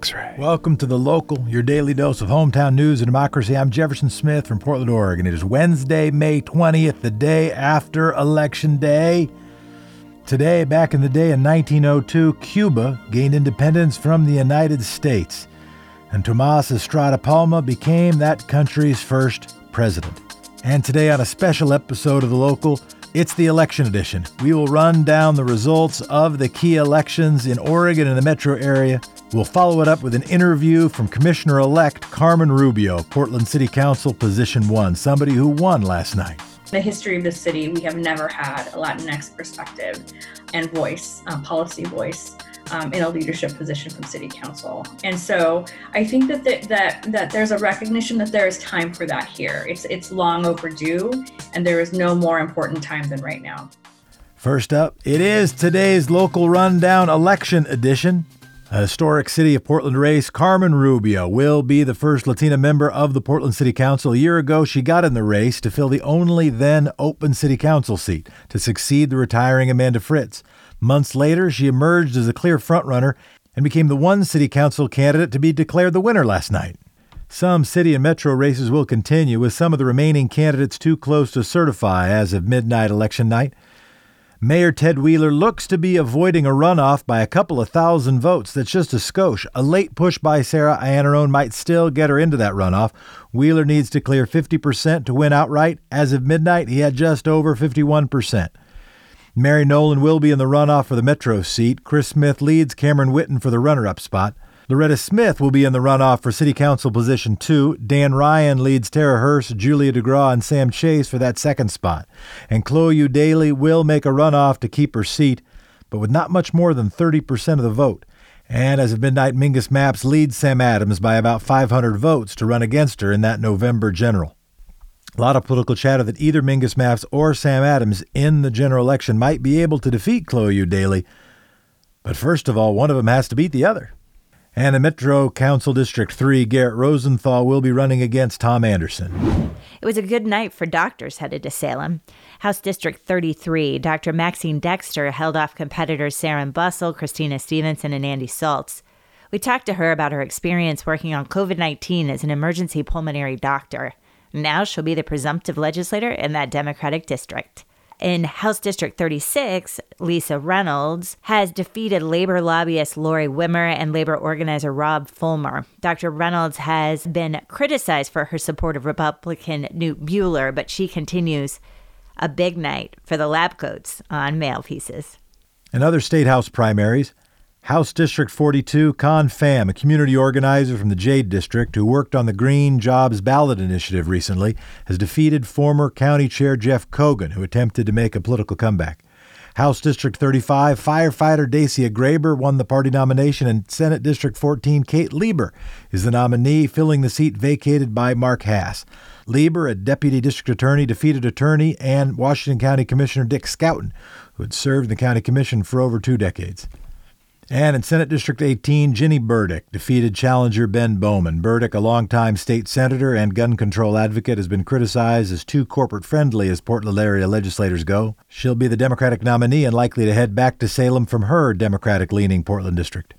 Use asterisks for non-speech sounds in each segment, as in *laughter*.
X ray. Welcome to the local, your daily dose of hometown news and democracy. I'm Jefferson Smith from Portland, Oregon. It is Wednesday, May 20th, the day after Election Day. Today, back in the day in 1902, Cuba gained independence from the United States, and Tomas Estrada Palma became that country's first president. And today, on a special episode of The Local, it's the election edition. We will run down the results of the key elections in Oregon and the metro area. We'll follow it up with an interview from Commissioner elect Carmen Rubio, Portland City Council Position 1, somebody who won last night. In the history of the city, we have never had a Latinx perspective and voice, um, policy voice. Um, in a leadership position from city council. And so I think that, the, that that there's a recognition that there is time for that here. It's it's long overdue, and there is no more important time than right now. First up, it is today's local rundown election edition. A historic City of Portland race, Carmen Rubio will be the first Latina member of the Portland City Council. A year ago, she got in the race to fill the only then open City Council seat to succeed the retiring Amanda Fritz. Months later, she emerged as a clear frontrunner and became the one City Council candidate to be declared the winner last night. Some city and metro races will continue, with some of the remaining candidates too close to certify as of midnight election night. Mayor Ted Wheeler looks to be avoiding a runoff by a couple of thousand votes. That's just a skosh. A late push by Sarah Iannarone might still get her into that runoff. Wheeler needs to clear 50% to win outright. As of midnight, he had just over 51%. Mary Nolan will be in the runoff for the Metro seat. Chris Smith leads Cameron Whitten for the runner up spot. Loretta Smith will be in the runoff for City Council position two. Dan Ryan leads Tera Hurst, Julia DeGraw, and Sam Chase for that second spot. And Chloe Eudaly will make a runoff to keep her seat, but with not much more than 30% of the vote. And as of midnight, Mingus Mapps leads Sam Adams by about 500 votes to run against her in that November general. A lot of political chatter that either Mingus Mapps or Sam Adams in the general election might be able to defeat Chloe Eudaly. But first of all, one of them has to beat the other. And in Metro Council District 3, Gerritt Rosenthal will be running against Tom Anderson. It was a good night for doctors headed to Salem. House District 33, Dr. Maxine Dexter held off competitors Saren Bussell, Christina Stephenson, and Andy Saltz. We talked to her about her experience working on COVID 19 as an emergency pulmonary doctor. Now she'll be the presumptive legislator in that Democratic district. In House District 36, Lisa Reynolds has defeated labor lobbyist Laurie Wimmer and labor organizer Rob Fullmer. Dr. Reynolds has been criticized for her support of Republican Knute Buehler, but she continues a big night for the lab coats on mail pieces. In other state house primaries, House District 42, Khanh Pham, a community organizer from the Jade District who worked on the Green Jobs Ballot Initiative recently, has defeated former County Chair Jeff Cogen, who attempted to make a political comeback. House District 35, firefighter Dacia Grayber won the party nomination, and Senate District 14, Kate Lieber is the nominee, filling the seat vacated by Mark Hass. Lieber, a deputy district attorney, defeated attorney and Washington County Commissioner Dick Schouten, who had served in the county commission for over two decades. And in Senate District 18, Ginny Burdick defeated challenger Ben Bowman. Burdick, a longtime state senator and gun control advocate, has been criticized as too corporate friendly as Portland area legislators go. She'll be the Democratic nominee and likely to head back to Salem from her Democratic leaning Portland district.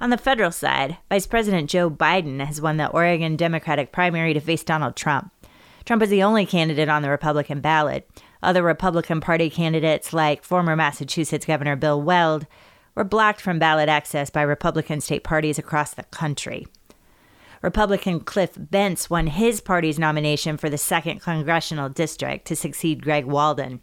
On the federal side, Vice President Joe Biden has won the Oregon Democratic primary to face Donald Trump. Trump is the only candidate on the Republican ballot. Other Republican Party candidates, like former Massachusetts Governor Bill Weld, were blocked from ballot access by Republican state parties across the country. Republican Cliff Bentz won his party's nomination for the 2nd Congressional District to succeed Greg Walden.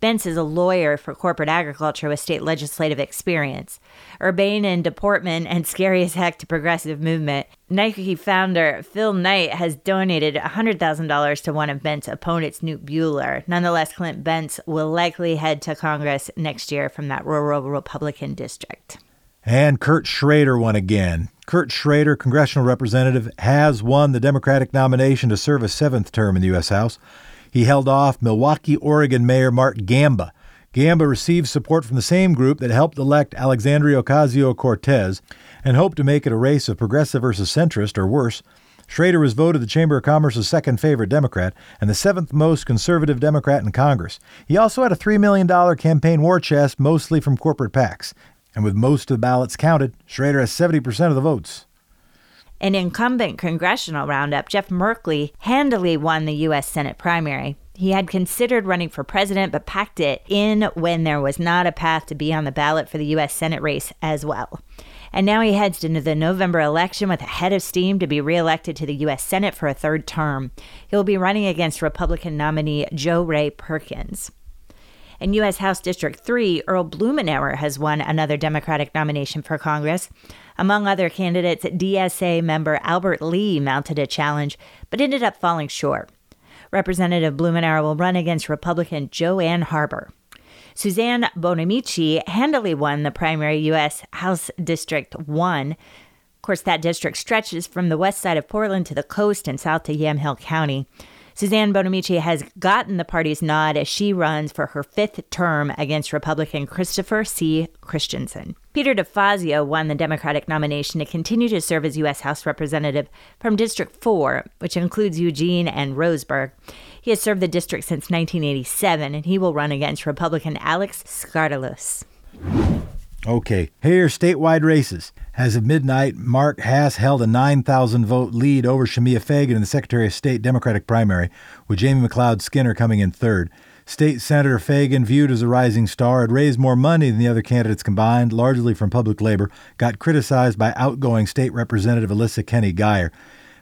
Bentz is a lawyer for corporate agriculture with state legislative experience. Urbane in deportment and scary as heck to progressive movement, Nike founder Phil Knight has donated $100,000 to one of Bentz's opponents, Knute Buehler. Nonetheless, Clint Bentz will likely head to Congress next year from that rural Republican district. And Kurt Schrader won again. Kurt Schrader, congressional representative, has won the Democratic nomination to serve a seventh term in the U.S. House. He held off Milwaukie, Oregon Mayor Mark Gamba. Gamba received support from the same group that helped elect Alexandria Ocasio Cortez and hoped to make it a race of progressive versus centrist or worse. Schrader was voted the Chamber of Commerce's second favorite Democrat and the seventh most conservative Democrat in Congress. He also had a $3 million campaign war chest, mostly from corporate PACs. And with most of the ballots counted, Schrader has 70% of the votes. In incumbent congressional roundup, Jeff Merkley handily won the U.S. Senate primary. He had considered running for president, but packed it in when there was not a path to be on the ballot for the U.S. Senate race as well. And now he heads into the November election with a head of steam to be reelected to the U.S. Senate for a third term. He'll be running against Republican nominee Jo Rae Perkins. In U.S. House District 3, Earl Blumenauer has won another Democratic nomination for Congress. Among other candidates, DSA member Albert Lee mounted a challenge, but ended up falling short. Representative Blumenauer will run against Republican Joanne Harbour. Suzanne Bonamici handily won the primary U.S. House District 1. Of course, that district stretches from the west side of Portland to the coast and south to Yamhill County. Suzanne Bonamici has gotten the party's nod as she runs for her fifth term against Republican Christopher C. Christensen. Peter DeFazio won the Democratic nomination to continue to serve as U.S. House Representative from District 4, which includes Eugene and Roseburg. He has served the district since 1987, and he will run against Republican Alek Skarlatos. Okay, here are statewide races. As of midnight, Mark Hass held a 9,000 vote lead over Shemia Fagan in the Secretary of State Democratic primary, with Jamie McLeod-Skinner coming in third. State Senator Fagan, viewed as a rising star, had raised more money than the other candidates combined, largely from public labor, got criticized by outgoing State Representative Alissa Keny-Guyer.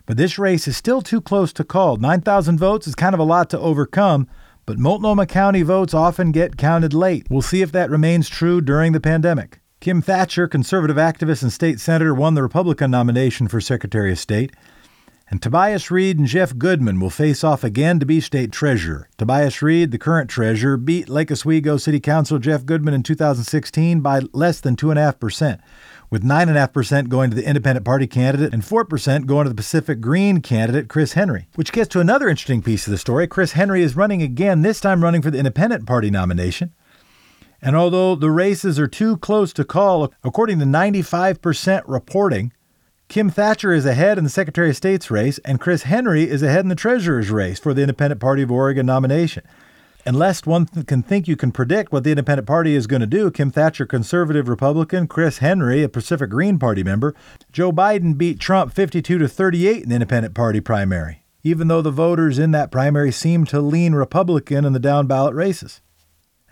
But this race is still too close to call. 9,000 votes is kind of a lot to overcome, but Multnomah County votes often get counted late. We'll see if that remains true during the pandemic. Kim Thatcher, conservative activist and state senator, won the Republican nomination for Secretary of State. And Tobias Read and Jeff Gudman will face off again to be state treasurer. Tobias Read, the current treasurer, beat Lake Oswego City Council Jeff Gudman in 2016 by less than 2.5%, with 9.5% going to the Independent Party candidate and 4% going to the Pacific Green candidate, Chris Henry. Which gets to another interesting piece of the story. Chris Henry is running again, this time running for the Independent Party nomination. And although the races are too close to call, according to 95% reporting, Kim Thatcher is ahead in the Secretary of State's race, and Chris Henry is ahead in the Treasurer's race for the Independent Party of Oregon nomination. And lest one th- can think you can predict what the Independent Party is going to do, Kim Thatcher, conservative Republican, Chris Henry, a Pacific Green Party member, Joe Biden beat Trump 52 to 38 in the Independent Party primary, even though the voters in that primary seemed to lean Republican in the down ballot races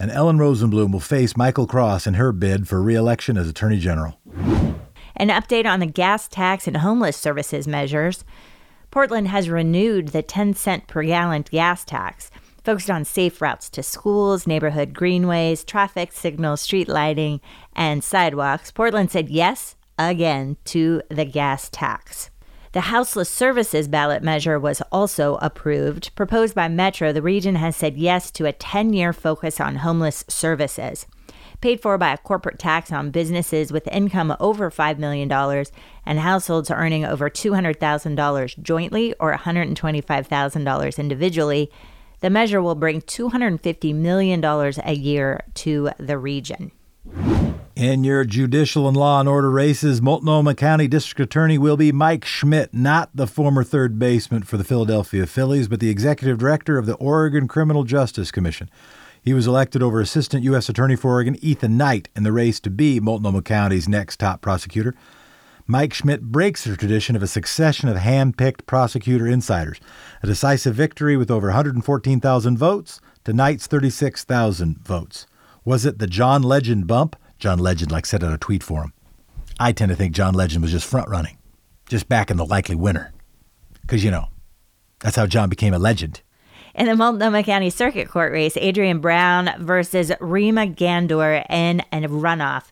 and Ellen Rosenblum will face Michael Cross in her bid for re-election as Attorney General. An update on the gas tax and homeless services measures. Portland has renewed the 10 cent per gallon gas tax, focused on safe routes to schools, neighborhood greenways, traffic signals, street lighting, and sidewalks. Portland said yes again to the gas tax. The houseless services ballot measure was also approved. Proposed by Metro, the region has said yes to a 10 year focus on homeless services. Paid for by a corporate tax on businesses with income over $5 million and households earning over $200,000 jointly or $125,000 individually, the measure will bring $250 million a year to the region. In your judicial and law and order races, Multnomah County District Attorney will be Mike Schmidt, not the former third baseman for the Philadelphia Phillies, but the executive director of the Oregon Criminal Justice Commission. He was elected over Assistant U.S. Attorney for Oregon Ethan Knight in the race to be Multnomah County's next top prosecutor. Mike Schmidt breaks the tradition of a succession of hand picked prosecutor insiders, a decisive victory with over 114,000 votes to Knight's 36,000 votes. Was it the John Legend bump? John Legend like said on a tweet for him. I tend to think John Legend was just front running, just back in the likely winner. Because, you know, that's how John became a legend. In the Multnomah County Circuit Court race, Adrian Brown versus Rima Ghandour in a runoff.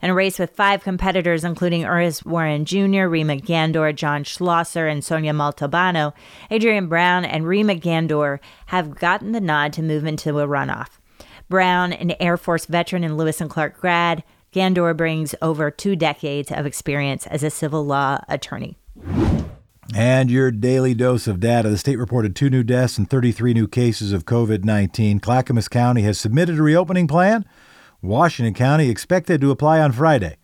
In a race with five competitors, including Uris Warren Jr., Rima Ghandour, John Schlosser, and Sonia Montalbano, Adrian Brown and Rima Ghandour have gotten the nod to move into a runoff. Brown, an Air Force veteran and Lewis and Clark grad, Ghandour brings over two decades of experience as a civil law attorney. And your daily dose of data. The state reported two new deaths and 33 new cases of COVID 19. Clackamas County has submitted a reopening plan. Washington County expected to apply on Friday,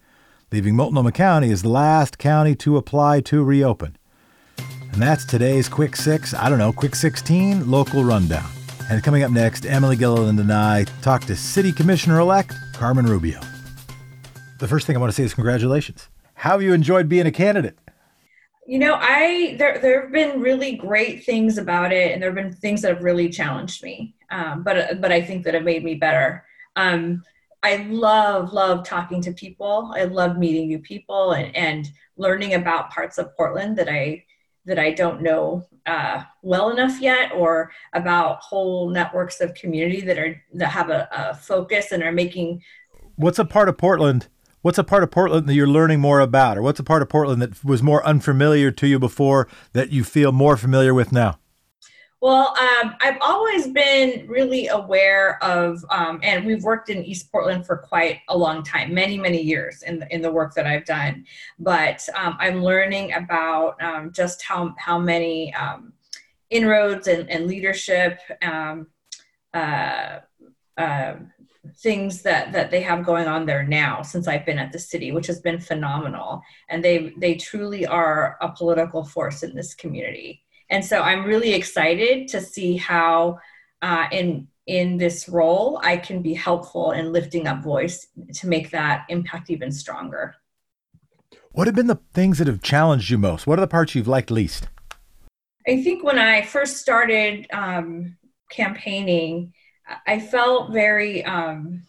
leaving Multnomah County as the last county to apply to reopen. And that's today's Quick Six, I don't know, Quick 16 local rundown. And coming up next, Emily Gilliland and I talk to City Commissioner elect Carmen Rubio. the first thing I want to say is congratulations. How have you enjoyed being a candidate? You know, I there there have been really great things about it, and there have been things that have really challenged me. Um, but but I think that have made me better. Um, I love love talking to people. I love meeting new people and and learning about parts of Portland that I that I don't know uh, well enough yet, or about whole networks of community that are that have a, a focus and are making. What's a part of Portland what's a part of Portland that you're learning more about, or what's a part of Portland that was more unfamiliar to you before that you feel more familiar with now? Well, um, I've always been really aware of, um, and we've worked in East Portland for quite a long time, many, many years in the, in the work that I've done. But um, I'm learning about um, just how, how many um, inroads and, and leadership um, uh, uh, things that that they have going on there now since I've been at the city, which has been phenomenal. And they they truly are a political force in this community. And so I'm really excited to see how uh, in in this role I can be helpful in lifting up voice to make that impact even stronger. What have been the things that have challenged you most? What are the parts you've liked least? I think when I first started um, campaigning, I felt very um,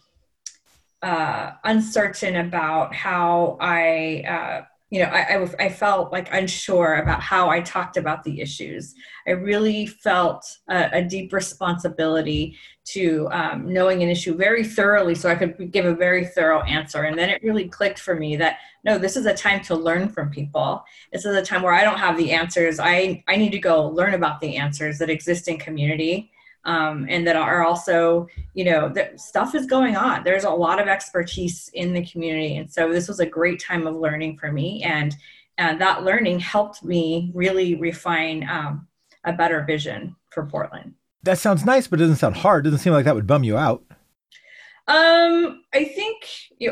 uh, uncertain about how I, uh, you know, I, I, felt like unsure about how I talked about the issues. I really felt a, a deep responsibility to um, knowing an issue very thoroughly so I could give a very thorough answer. And then it really clicked for me that no, this is a time to learn from people. This is a time where I don't have the answers. I, I need to go learn about the answers that exist in community um, and that are also, you know, that stuff is going on. There's a lot of expertise in the community. And so this was a great time of learning for me. And, and that learning helped me really refine um, a better vision for Portland. That sounds nice, but it doesn't sound hard. It doesn't seem like that would bum you out. Um, I think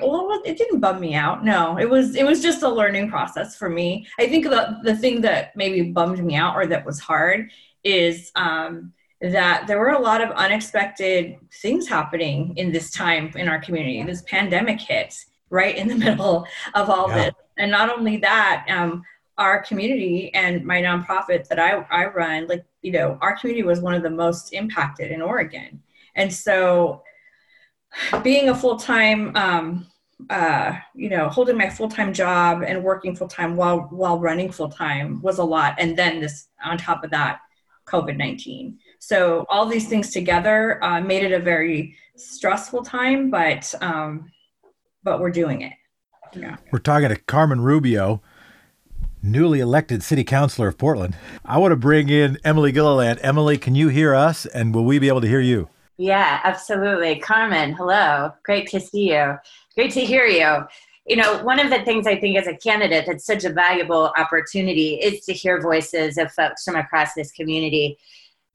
well, it didn't bum me out. No, it was it was just a learning process for me. I think the the thing that maybe bummed me out or that was hard is um, that there were a lot of unexpected things happening in this time in our community. This pandemic hit right in the *laughs* middle of all yeah. this. And not only that, um, our community and my nonprofit that I, I run, like, you know, our community was one of the most impacted in Oregon. And so being a full time, um, uh, you know, holding my full time job and working full time while while running full time was a lot. And then this on top of that, COVID nineteen. So all these things together uh, made it a very stressful time, but um, but we're doing it. Yeah. We're talking to Carmen Rubio, newly elected city councilor of Portland. I want to bring in Emily Gilliland. Emily, can you hear us, and will we be able to hear you? Yeah, absolutely. Carmen, hello. Great to see you. Great to hear you. You know, one of the things I think as a candidate that's such a valuable opportunity is to hear voices of folks from across this community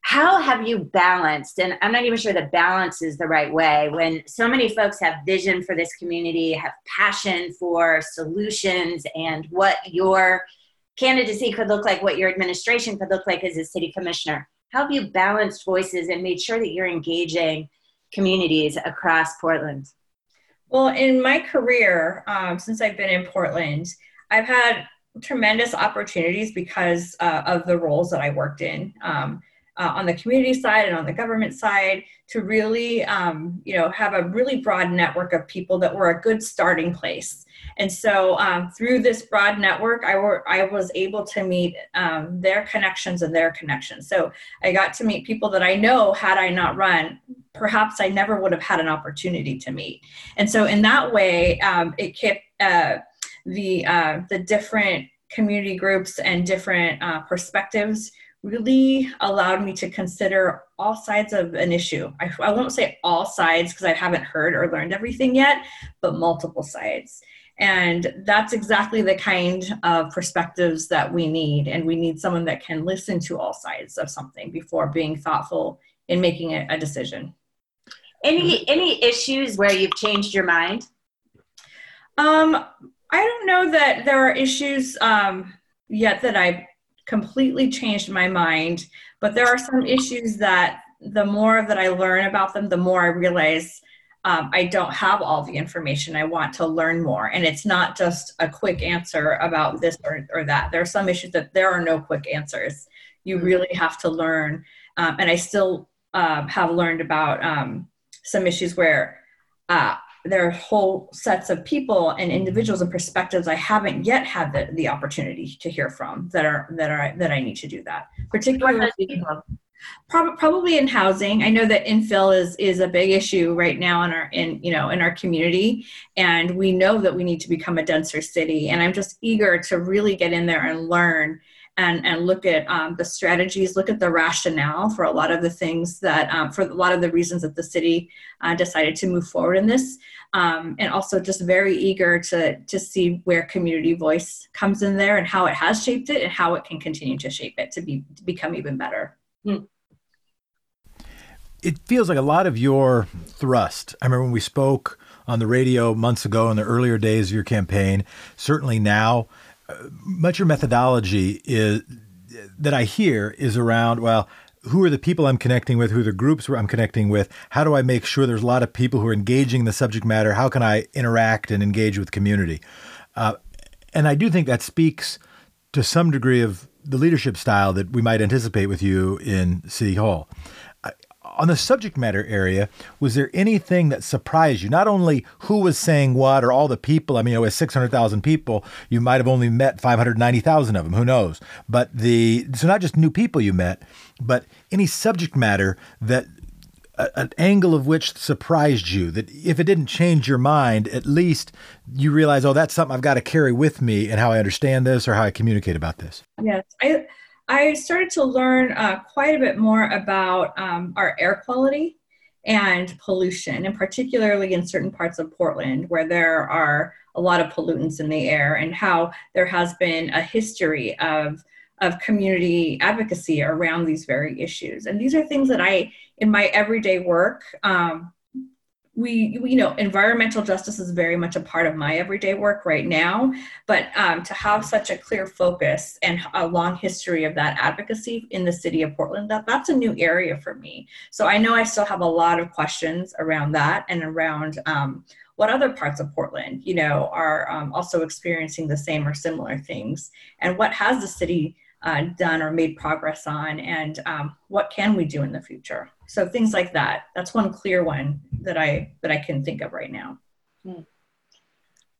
how have you balanced and i'm not even sure that balance is the right way when so many folks have vision for this community have passion for solutions and what your candidacy could look like what your administration could look like as a city commissioner? How have you balanced voices and made sure that you're engaging communities across portland? Well in my career um, since i've been in portland i've had tremendous opportunities because uh, of the roles that i worked in. Um, uh, on the community side and on the government side to really um, you know have a really broad network of people that were a good starting place. And so um, through this broad network I, were, I was able to meet um, their connections and their connections. So i got to meet people that i know had i not run perhaps i never would have had an opportunity to meet. And so in that way um, it kept uh, the uh, the different community groups and different uh, perspectives really allowed me to consider all sides of an issue. I, I won't say all sides because I haven't heard or learned everything yet, but multiple sides. And that's exactly the kind of perspectives that we need. And we need someone that can listen to all sides of something before being thoughtful in making a, a decision. Any any issues where you've changed your mind? Um, I don't know that there are issues um, yet that I completely changed my mind. But there are some issues that the more that I learn about them, the more I realize um, I don't have all the information. I want to learn more. And it's not just a quick answer about this or, or that. There are some issues that there are no quick answers. You mm-hmm. really have to learn. Um, and I still uh, have learned about um, some issues where uh, there are whole sets of people and individuals and perspectives I haven't yet had the, the opportunity to hear from that are that are that I need to do that. Particularly probably in housing. I know that infill is is a big issue right now in our in you know in our community, and we know that we need to become a denser city. And I'm just eager to really get in there and learn and, and look at um, the strategies, look at the rationale for a lot of the things that, um, for a lot of the reasons that the city uh, decided to move forward in this. Um, and also just very eager to, to see where community voice comes in there and how it has shaped it and how it can continue to shape it to, be, to become even better. Mm. It feels like a lot of your thrust. I remember when we spoke on the radio months ago in the earlier days of your campaign, certainly now, much your methodology is that I hear is around well who are the people I'm connecting with, who are the groups I'm connecting with, how do I make sure there's a lot of people who are engaging the subject matter, how can I interact and engage with community? Uh, and I do think that speaks to some degree of the leadership style that we might anticipate with you in City Hall on the subject matter area, was there anything that surprised you? Not only who was saying what or all the people, I mean, it was 600,000 people, you might have only met 590,000 of them, who knows? But the, so not just new people you met, but any subject matter that, an angle of which surprised you that if it didn't change your mind, at least you realize, oh, that's something I've got to carry with me and how I understand this or how I communicate about this. Yes. I, I started to learn uh, quite a bit more about um, our air quality and pollution, and particularly in certain parts of Portland where there are a lot of pollutants in the air, and how there has been a history of of community advocacy around these very issues. And these are things that I, in my everyday work, um, we, we, you know environmental justice is very much a part of my everyday work right now but um, to have such a clear focus and a long history of that advocacy in the city of portland that that's a new area for me. So i know i still have a lot of questions around that and around um, what other parts of portland you know are um, also experiencing the same or similar things. And what has the city uh, done or made progress on and um, what can we do in the future? So things like that. That's one clear one that i that i can think of right now. Hmm.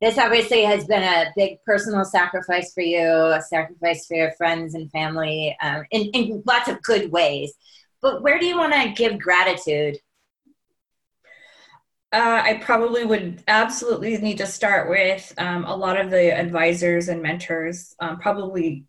this obviously has been a big personal sacrifice for you a sacrifice for your friends and family um, in, in lots of good ways. But where do you want to give gratitude? Uh, I probably would absolutely need to start with um, a lot of the advisors and mentors, um, probably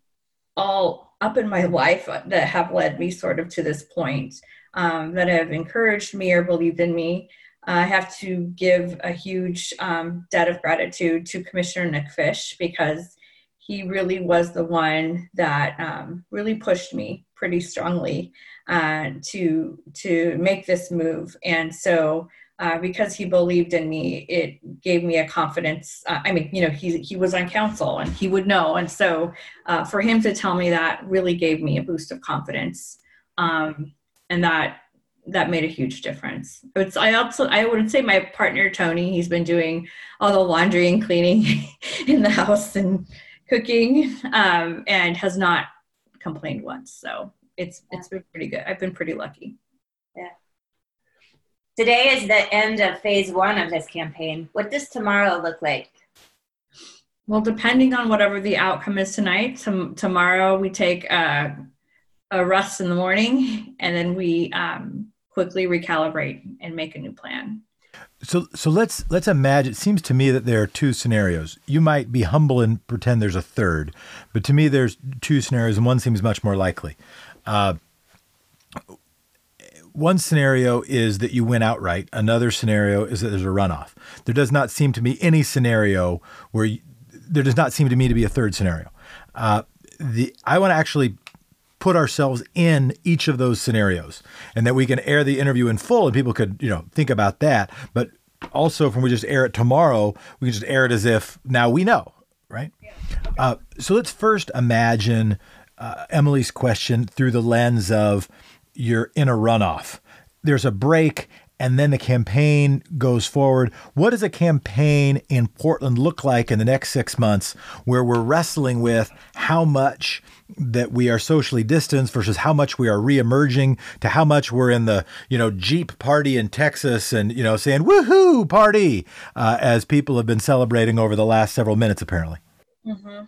all up in my life that have led me sort of to this point, um, that have encouraged me or believed in me. I have to give a huge um, debt of gratitude to Commissioner Nick Fish because he really was the one that um, really pushed me pretty strongly uh, to to make this move. And so uh, because he believed in me, it gave me a confidence. Uh, I mean, you know, he he was on council and he would know, and so uh, for him to tell me that really gave me a boost of confidence, um, and that that made a huge difference. It's I also I would say my partner Tony, he's been doing all the laundry and cleaning *laughs* in the house and cooking, um, and has not complained once. So it's it's been pretty good. I've been pretty lucky. Yeah. Today is the end of phase one of this campaign. What does tomorrow look like? Well, depending on whatever the outcome is tonight, tom- tomorrow we take a, a rest in the morning and then we um, quickly recalibrate and make a new plan. So, so let's let's imagine. It seems to me that there are two scenarios. You might be humble and pretend there's a third, but to me, there's two scenarios, and one seems much more likely. Uh, one scenario is that you win outright. Another scenario is that there's a runoff. There does not seem to me any scenario where you, there does not seem to me to be a third scenario. Uh, the I want to actually put ourselves in each of those scenarios, and that we can air the interview in full, and people could you know think about that. But also, if we just air it tomorrow, we can just air it as if now we know, right? Uh, so let's first imagine uh, Emily's question through the lens of you're in a runoff. There's a break, and then the campaign goes forward. What does a campaign in Portland look like in the next six months where we're wrestling with how much that we are socially distanced versus how much we are reemerging to how much we're in the, you know, Jeep party in Texas and, you know, saying woohoo party uh, as people have been celebrating over the last several minutes, apparently? Mm-hmm.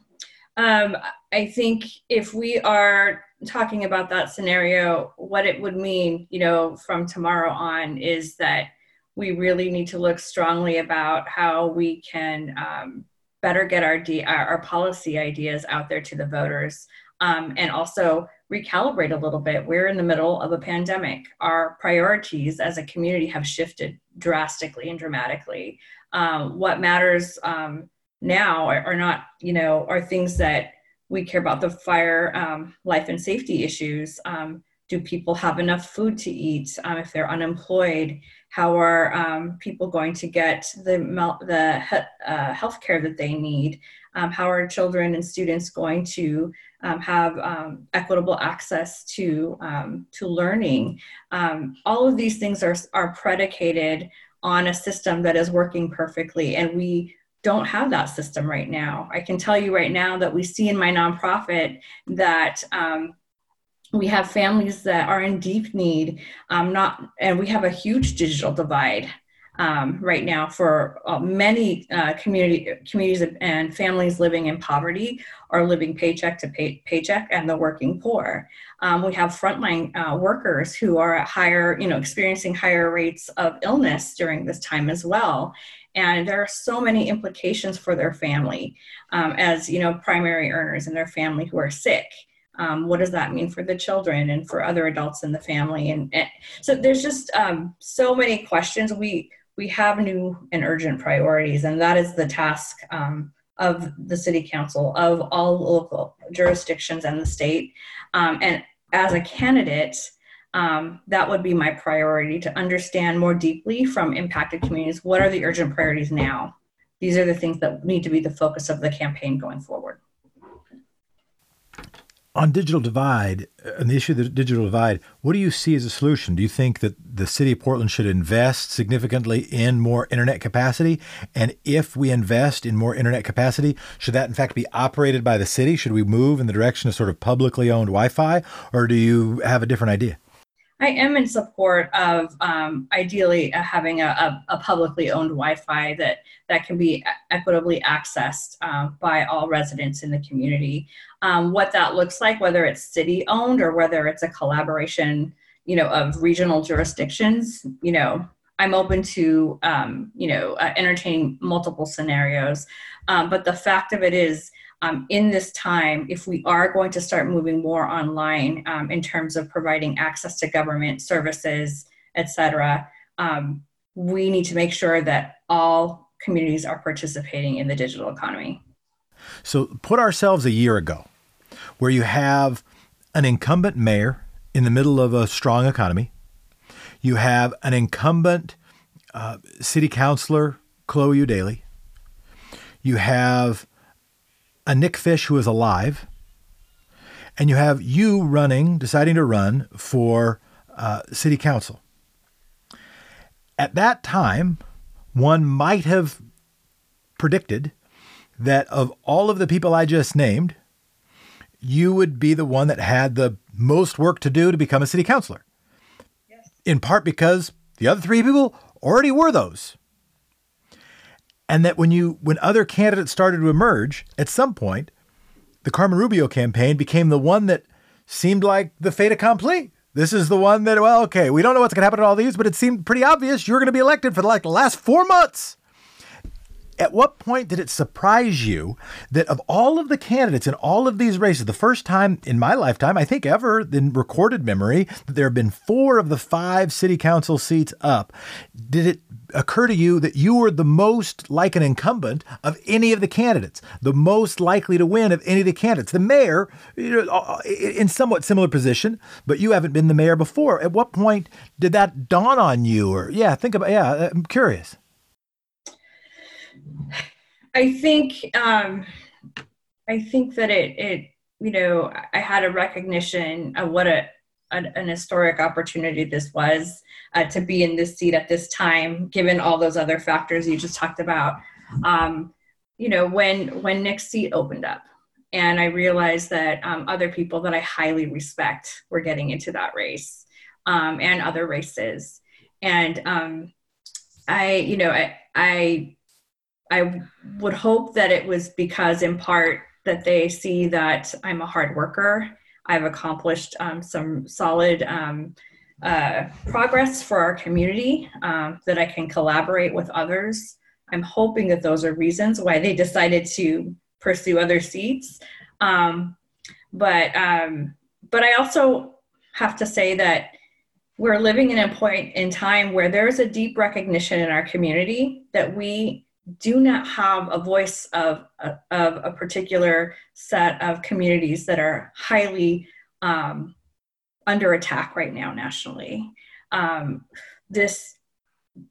Um, I think if we are talking about that scenario, what it would mean, you know, from tomorrow on is that we really need to look strongly about how we can um, better get our, D- our, our policy ideas out there to the voters, um, and also recalibrate a little bit. We're in the middle of a pandemic. Our priorities as a community have shifted drastically and dramatically. Um, what matters um, now are, are, not, you know, are things that we care about the fire um, life and safety issues um, do people have enough food to eat um, if they're unemployed? How are um, people going to get the, the uh, health care that they need? Um, how are children and students going to um, have equitable access to, to learning? All of these things are, are predicated on a system that is working perfectly and we don't have that system right now. I can tell you right now that we see in my nonprofit that um, we have families that are in deep need, um, not, and we have a huge digital divide. Um, right now, for uh, many uh, community communities and families living in poverty are living paycheck to pay, paycheck, and the working poor. Um, we have frontline uh, workers who are at higher, you know, experiencing higher rates of illness during this time as well and there are so many implications for their family um, as you know primary earners and their family who are sick. Um, what does that mean for the children and for other adults in the family? And, and so there's just um, so many questions. We we have new and urgent priorities and that is the task um, of the city council of all local jurisdictions and the state. Um, and as a candidate um, that would be my priority to understand more deeply from impacted communities what are the urgent priorities now? These are the things that need to be the focus of the campaign going forward. On digital divide and the issue of the digital divide what do you see as a solution? Do you think that the city of portland should invest significantly in more internet capacity? And if we invest in more internet capacity should that in fact be operated by the city? Should we move in the direction of sort of publicly owned wi-fi? Or do you have a different idea I am in support of um, ideally uh, having a, a, a, publicly owned Wi-Fi that that can be equitably accessed uh, by all residents in the community. Um, what that looks like, whether it's city owned or whether it's a collaboration, you know, of regional jurisdictions, you know, I'm open to um, you know uh, entertaining multiple scenarios. Um, but the fact of it is um, in this time, if we are going to start moving more online um, in terms of providing access to government services, et cetera, um, we need to make sure that all communities are participating in the digital economy. So, put ourselves a year ago where you have an incumbent mayor in the middle of a strong economy, you have an incumbent uh, city councilor, Chloe Eudaly, you have a Nick Fish who is alive, and you have you running, deciding to run for uh, city council. At that time, one might have predicted that of all of the people I just named, you would be the one that had the most work to do to become a city councilor. Yes. In part because the other three people already were those and that when you when other candidates started to emerge at some point the carmen rubio campaign became the one that seemed like the fait accompli. This is the one that well okay we don't know what's going to happen to all these but it seemed pretty obvious you're going to be elected for like the last four months. At what point did it surprise you that of all of the candidates in all of these races, the first time in my lifetime, I think ever in recorded memory, that there have been four of the five city council seats up, did it occur to you that you were the most like an incumbent of any of the candidates, the most likely to win of any of the candidates? The mayor, you know, uh, in somewhat similar position, but you haven't been the mayor before. At what point did that dawn on you? Or, yeah, think about, yeah, I'm curious. I think um, I think that it it you know I had a recognition of what a an, an historic opportunity this was uh, to be in this seat at this time, given all those other factors you just talked about. Um, you know, when when Nick's seat opened up, and I realized that um, other people that I highly respect were getting into that race, um, and other races, and um, I, you know, I, I, I would hope that it was because, in part, that they see that I'm a hard worker. I've accomplished um, some solid um, uh, progress for our community, um, that I can collaborate with others. I'm hoping that those are reasons why they decided to pursue other seats. Um, but um, but I also have to say that we're living in a point in time where there's a deep recognition in our community that we do not have a voice of, of a particular set of communities that are highly um, under attack right now nationally. Um, this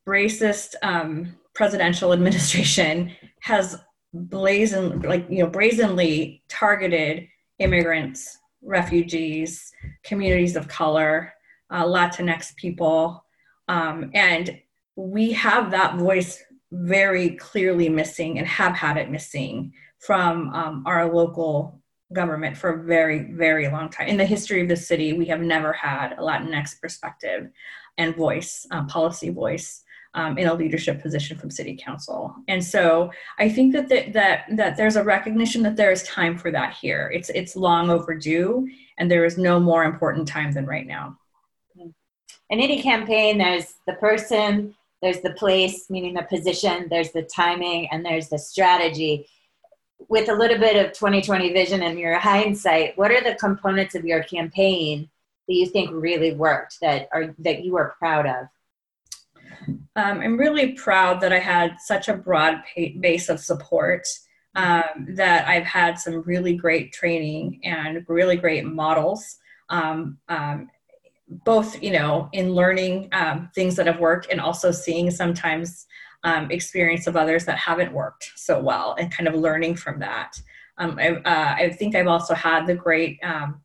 racist um, presidential administration has blazon like you know brazenly targeted immigrants, refugees, communities of color, uh, Latinx people, um, and we have that voice very clearly missing and have had it missing from um, our local government for a very, very long time. In the history of the city, we have never had a Latinx perspective and voice, um, policy voice. Um, in a leadership position from city council and so i think that, the, that that there's a recognition that there is time for that here it's it's long overdue and there is no more important time than right now in any campaign there's the person there's the place meaning the position there's the timing and there's the strategy with a little bit of 2020 vision and your hindsight, what are the components of your campaign that you think really worked that are that you are proud of? Um, I'm really proud that I had such a broad base of support. Um, that I've had some really great training and really great models, um, um both you know in learning um, things that have worked and also seeing sometimes um, experience of others that haven't worked so well and kind of learning from that. Um, I, uh, I, think I've also had the great um,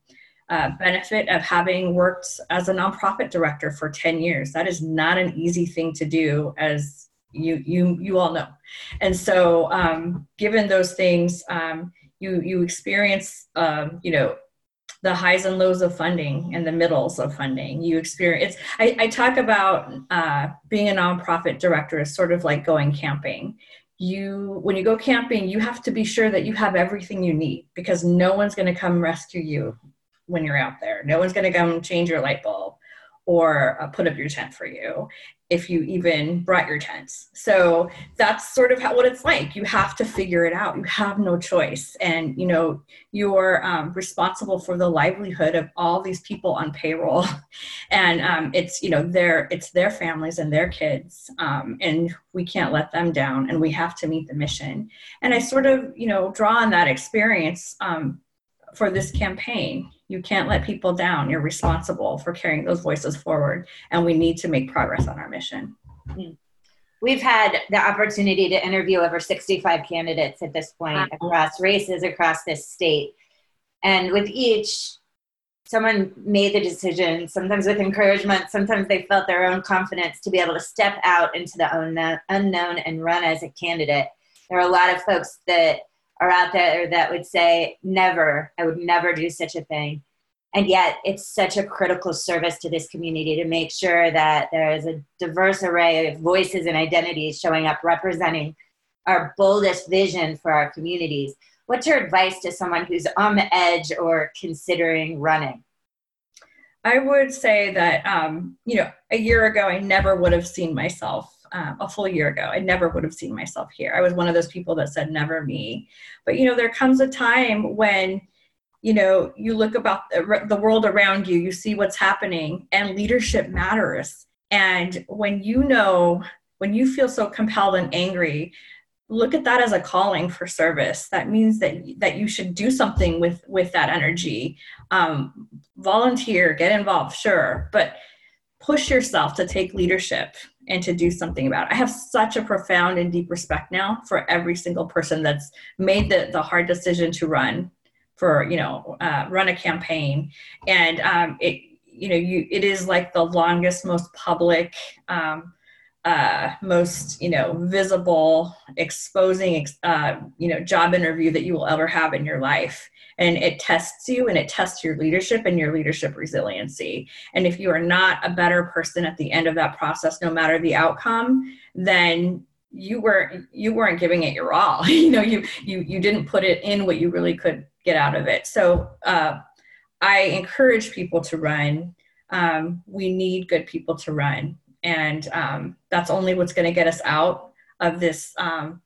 uh, benefit of having worked as a nonprofit director for 10 years. That is not an easy thing to do as you, you, you all know. And so um, given those things, um, you, you experience, you know, the highs and lows of funding and the middles of funding. You experience. I, I talk about uh, being a nonprofit director is sort of like going camping. You, when you go camping, you have to be sure that you have everything you need because no one's going to come rescue you when you're out there. No one's going to come change your light bulb or uh, put up your tent for you if you even brought your tents. So that's sort of how, what it's like. You have to figure it out. You have no choice. And, you know, you're um, responsible for the livelihood of all these people on payroll. *laughs* and um, it's, you know, their, it's their families and their kids. Um, and we can't let them down and we have to meet the mission. And I sort of, you know, draw on that experience um, for this campaign. You can't let people down. You're responsible for carrying those voices forward, and we need to make progress on our mission. Hmm. We've had the opportunity to interview over 65 candidates at this point across races across this state. And with each, someone made the decision, sometimes with encouragement, sometimes they felt their own confidence to be able to step out into the unknown and run as a candidate. There are a lot of folks that are out there that would say, never, I would never do such a thing. And yet, it's such a critical service to this community to make sure that there is a diverse array of voices and identities showing up representing our boldest vision for our communities. What's your advice to someone who's on the edge or considering running? I would say that, um, you know, a year ago, I never would have seen myself um, a full year ago. I never would have seen myself here. I was one of those people that said, never me. But, you know, there comes a time when, you know, you look about the, world around you, you see what's happening, and leadership matters. And when you know, when you feel so compelled and angry, look at that as a calling for service that means that that you should do something with with that energy um, volunteer get involved sure but push yourself to take leadership and to do something about it. I have such a profound and deep respect now for every single person that's made the, the hard decision to run for, you know, uh, run a campaign. And um, it, you know, you it is like the longest, most public, um, uh, most you know visible, exposing, uh, you know, job interview that you will ever have in your life. And it tests you and it tests your leadership and your leadership resiliency. And if you are not a better person at the end of that process, no matter the outcome, then you weren't you weren't giving it your all. *laughs* you know, you you you didn't put it in what you really could get out of it. So uh, I encourage people to run. Um, we need good people to run, and um, that's only what's going to get us out of this um,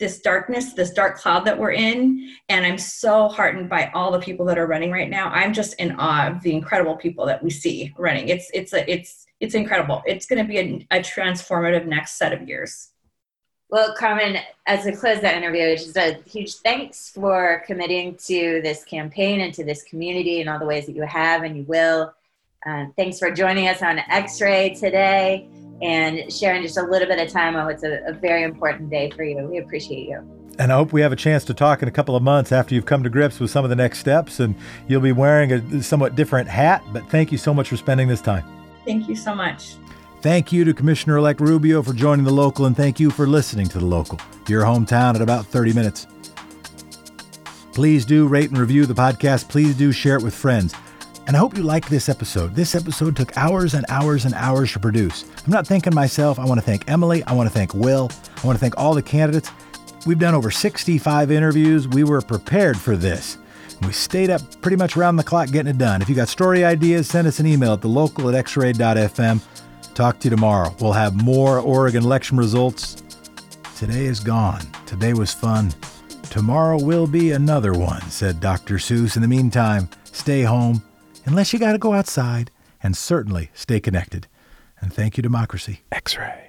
this darkness, this dark cloud that we're in. And I'm so heartened by all the people that are running right now. I'm just in awe of the incredible people that we see running. It's it's a, it's it's incredible. It's going to be a, a transformative next set of years. Well, Carmen, as we close that interview, just a huge thanks for committing to this campaign and to this community and all the ways that you have and you will. Uh, thanks for joining us on X Ray today and sharing just a little bit of time on what's a, a very important day for you. We appreciate you. And I hope we have a chance to talk in a couple of months after you've come to grips with some of the next steps and you'll be wearing a somewhat different hat. But thank you so much for spending this time. Thank you so much. Thank you to Commissioner elect Rubio for joining the local, and thank you for listening to the local, your hometown at about 30 minutes. Please do rate and review the podcast. Please do share it with friends. And I hope you liked this episode. This episode took hours and hours and hours to produce. I'm not thanking myself. I want to thank Emily. I want to thank Will. I want to thank all the candidates. We've done over 65 interviews. We were prepared for this. We stayed up pretty much around the clock getting it done. If you got story ideas, send us an email at the local at xray.fm. Talk to you tomorrow. We'll have more Oregon election results. Today is gone. Today was fun. Tomorrow will be another one, said Dr. Seuss. In the meantime, stay home, unless you got to go outside, and certainly stay connected. And thank you, Democracy. X Ray.